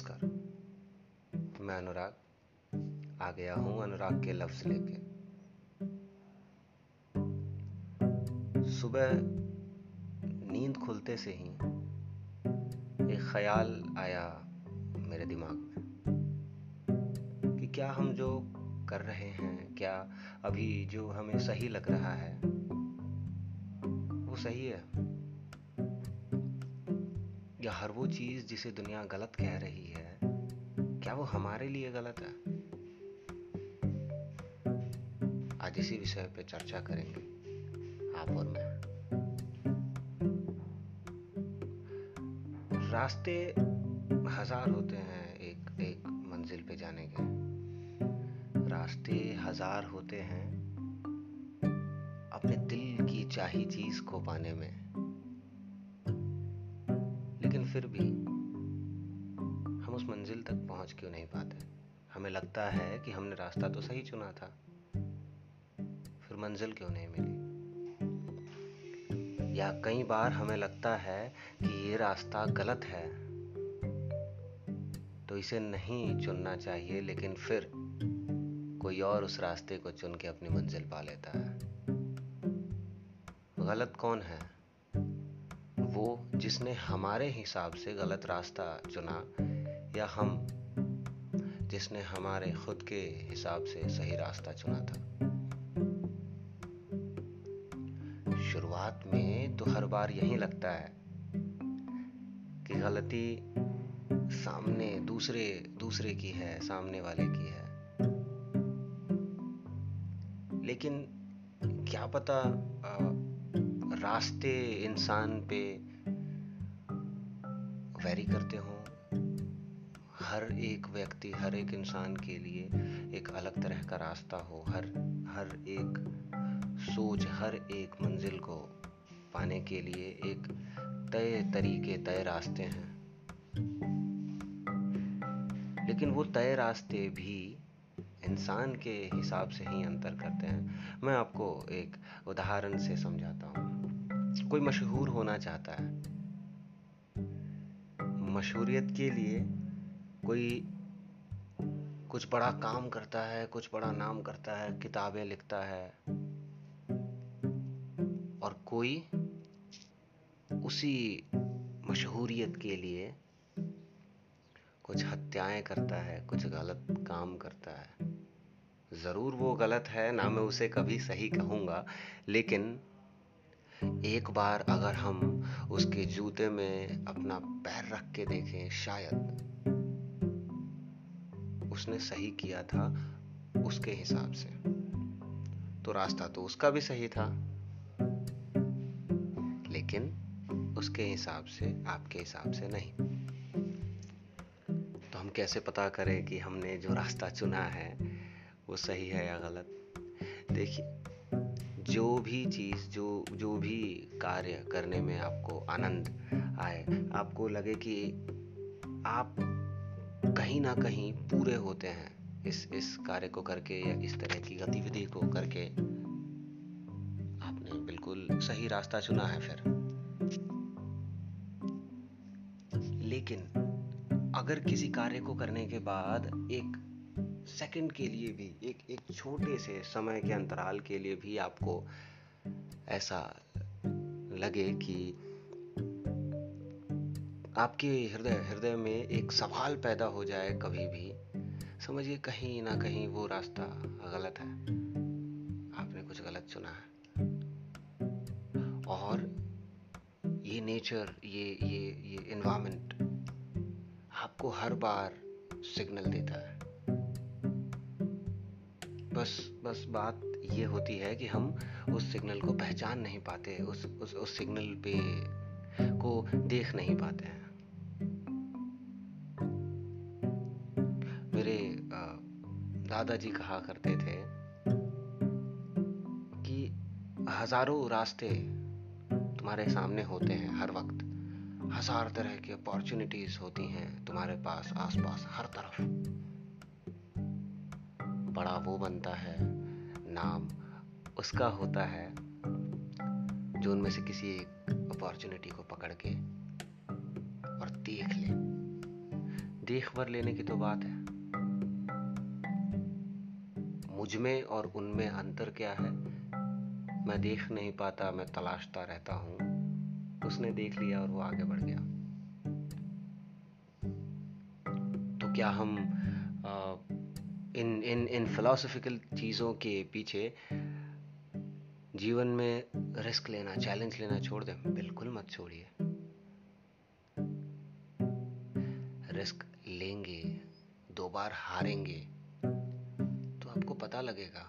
नमस्कार। मैं अनुराग, आ गया हूँ अनुराग के लफ्ज लेके। सुबह नींद खुलते से ही एक ख्याल आया मेरे दिमाग में कि क्या हम जो कर रहे हैं, क्या अभी जो हमें सही लग रहा है, वो सही है? या हर वो चीज़ जिसे दुनिया गलत कह रही है, क्या वो हमारे लिए गलत है? आज इसी विषय पे चर्चा करेंगे, आप और मैं। रास्ते हज़ार होते हैं एक एक मंजिल पे जाने के। रास्ते हज़ार होते हैं अपने दिल की चाही चीज़ को पाने में। फिर भी हम उस मंजिल तक पहुँच क्यों नहीं पाते? हमें लगता है कि हमने रास्ता तो सही चुना था, फिर मंजिल क्यों नहीं मिली? या कई बार हमें लगता है कि ये रास्ता गलत है तो इसे नहीं चुनना चाहिए, लेकिन फिर कोई और उस रास्ते को चुन के अपनी मंजिल पा लेता है। गलत कौन है? वो जिसने हमारे हिसाब से गलत रास्ता चुना या हम जिसने हमारे खुद के हिसाब से सही रास्ता चुना था। शुरुआत में तो हर बार यही लगता है कि गलती सामने दूसरे दूसरे की है सामने वाले की है। लेकिन क्या पता आ, रास्ते इंसान पे वैरी करते हो। हर एक व्यक्ति, हर एक इंसान के लिए एक अलग तरह का रास्ता हो। हर हर एक सोच, हर एक मंजिल को पाने के लिए एक तय तरीके, तय रास्ते हैं। लेकिन वो तय रास्ते भी इंसान के हिसाब से ही अंतर करते हैं। मैं आपको एक उदाहरण से समझाता हूँ। कोई मशहूर होना चाहता है। मशहूरियत के लिए कोई कुछ बड़ा काम करता है, कुछ बड़ा नाम करता है, किताबें लिखता है, और कोई उसी मशहूरियत के लिए कुछ हत्याएँ करता है, कुछ गलत काम करता है। ज़रूर वो गलत है, ना मैं उसे कभी सही कहूँगा, लेकिन एक बार अगर हम उसके जूते में अपना पैर रख के देखें, शायद उसने सही किया था उसके हिसाब से। तो रास्ता तो उसका भी सही था, लेकिन उसके हिसाब से, आपके हिसाब से नहीं। तो हम कैसे पता करें कि हमने जो रास्ता चुना है, वो सही है या गलत? देखिए जो भी चीज़, जो जो भी कार्य करने में आपको आनंद आए, आपको लगे कि आप कहीं ना कहीं पूरे होते हैं इस इस कार्य को करके या इस तरह की गतिविधि को करके। आपने बिल्कुल सही रास्ता चुना है फिर। लेकिन अगर किसी कार्य को करने के बाद एक सेकंड के लिए भी, एक एक छोटे से समय के अंतराल के लिए भी आपको ऐसा लगे कि आपके हृदय हृदय में एक सवाल पैदा हो जाए कभी भी। समझिए कहीं ना कहीं वो रास्ता गलत है। आपने कुछ गलत चुना है। और ये नेचर, ये ये ये इन्वायरमेंट आपको हर बार सिग्नल देता है। बस बस बात ये होती है कि हम उस सिग्नल को पहचान नहीं पाते, उस उस उस सिग्नल पे को देख नहीं पाते हैं। मेरे दादाजी कहा करते थे कि हज़ारों रास्ते तुम्हारे सामने होते हैं हर वक्त। हज़ार तरह की अपॉर्चुनिटीज़ होती हैं तुम्हारे पास, आसपास, हर तरफ़। बड़ा वो बनता है नाम उसका होता है जो उनमें से किसी एक अपॉर्चुनिटी को पकड़ के और देख ले। देख भर लेने की तो बात है। मुझमें और उनमें अंतर क्या है? मैं देख नहीं पाता मैं तलाशता रहता हूँ। उसने देख लिया और वो आगे बढ़ गया। तो क्या हम आ, इन इन इन फिलोसफिकल चीज़ों के पीछे जीवन में रिस्क लेना चैलेंज लेना छोड़ दें, बिल्कुल मत छोड़िए। रिस्क लेंगे, दो बार हारेंगे तो आपको पता लगेगा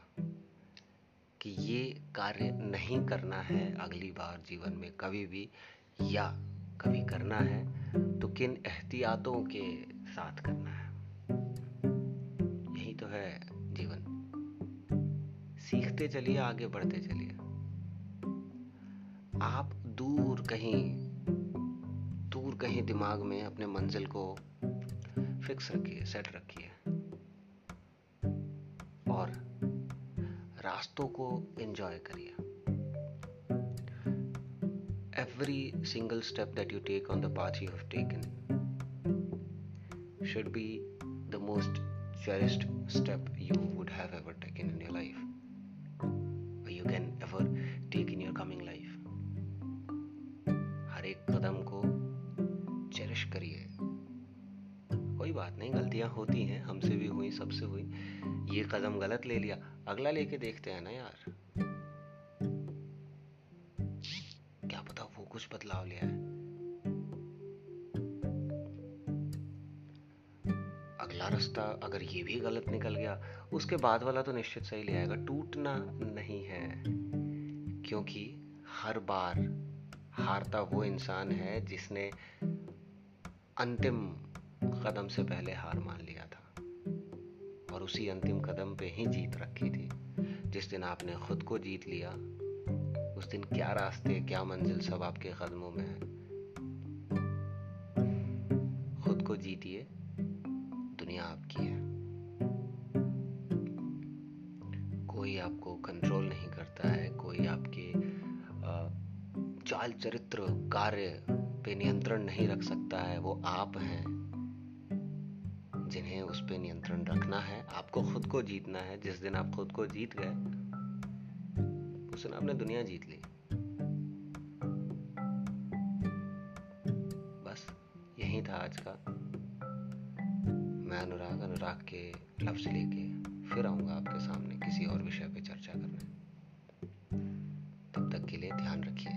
कि ये कार्य नहीं करना है अगली बार जीवन में, कभी भी, या कभी करना है तो किन एहतियातों के साथ करना है। बढ़ते चलिए, आगे बढ़ते चलिए। आप दूर कहीं दूर कहीं दिमाग में अपने मंजिल को फिक्स रखिए सेट रखिए। और रास्तों को एंजॉय करिए। Every single step that you take on the path you have taken should be the most cherished step you would have ever taken in your life कोई बात नहीं, गलतियाँ होती हैं, हमसे भी हुई, सबसे हुई। ये कदम गलत ले लिया, अगला लेके देखते हैं ना यार। क्या पता वो कुछ बदलाव लिया है अगला रास्ता अगर ये भी गलत निकल गया, उसके बाद वाला तो निश्चित सही ले आएगा। टूटना नहीं है, क्योंकि हर बार हारता वो इंसान है जिसने अंतिम कदम से पहले हार मान लिया था और उसी अंतिम कदम पे ही जीत रखी थी। जिस दिन आपने खुद को जीत लिया, उस दिन क्या रास्ते, क्या मंजिल सब आपके कदमों में है। खुद को जीतिए, दुनिया आपकी है। कोई आपको कंट्रोल नहीं करता है, कोई आपके चाल चरित्र कार्य पे नियंत्रण नहीं रख सकता है, वो आप हैं। जिन्हें उस पे नियंत्रण रखना है, आपको खुद को जीतना है। जिस दिन आप खुद को जीत गए, उस दिन आपने दुनिया जीत ली। बस, यही था आज का। मैं अनुराग अनुराग के लफ्ज लेके फिर आऊँगा आपके सामने किसी और विषय पे चर्चा करने। तब तक के लिए ध्यान रखिए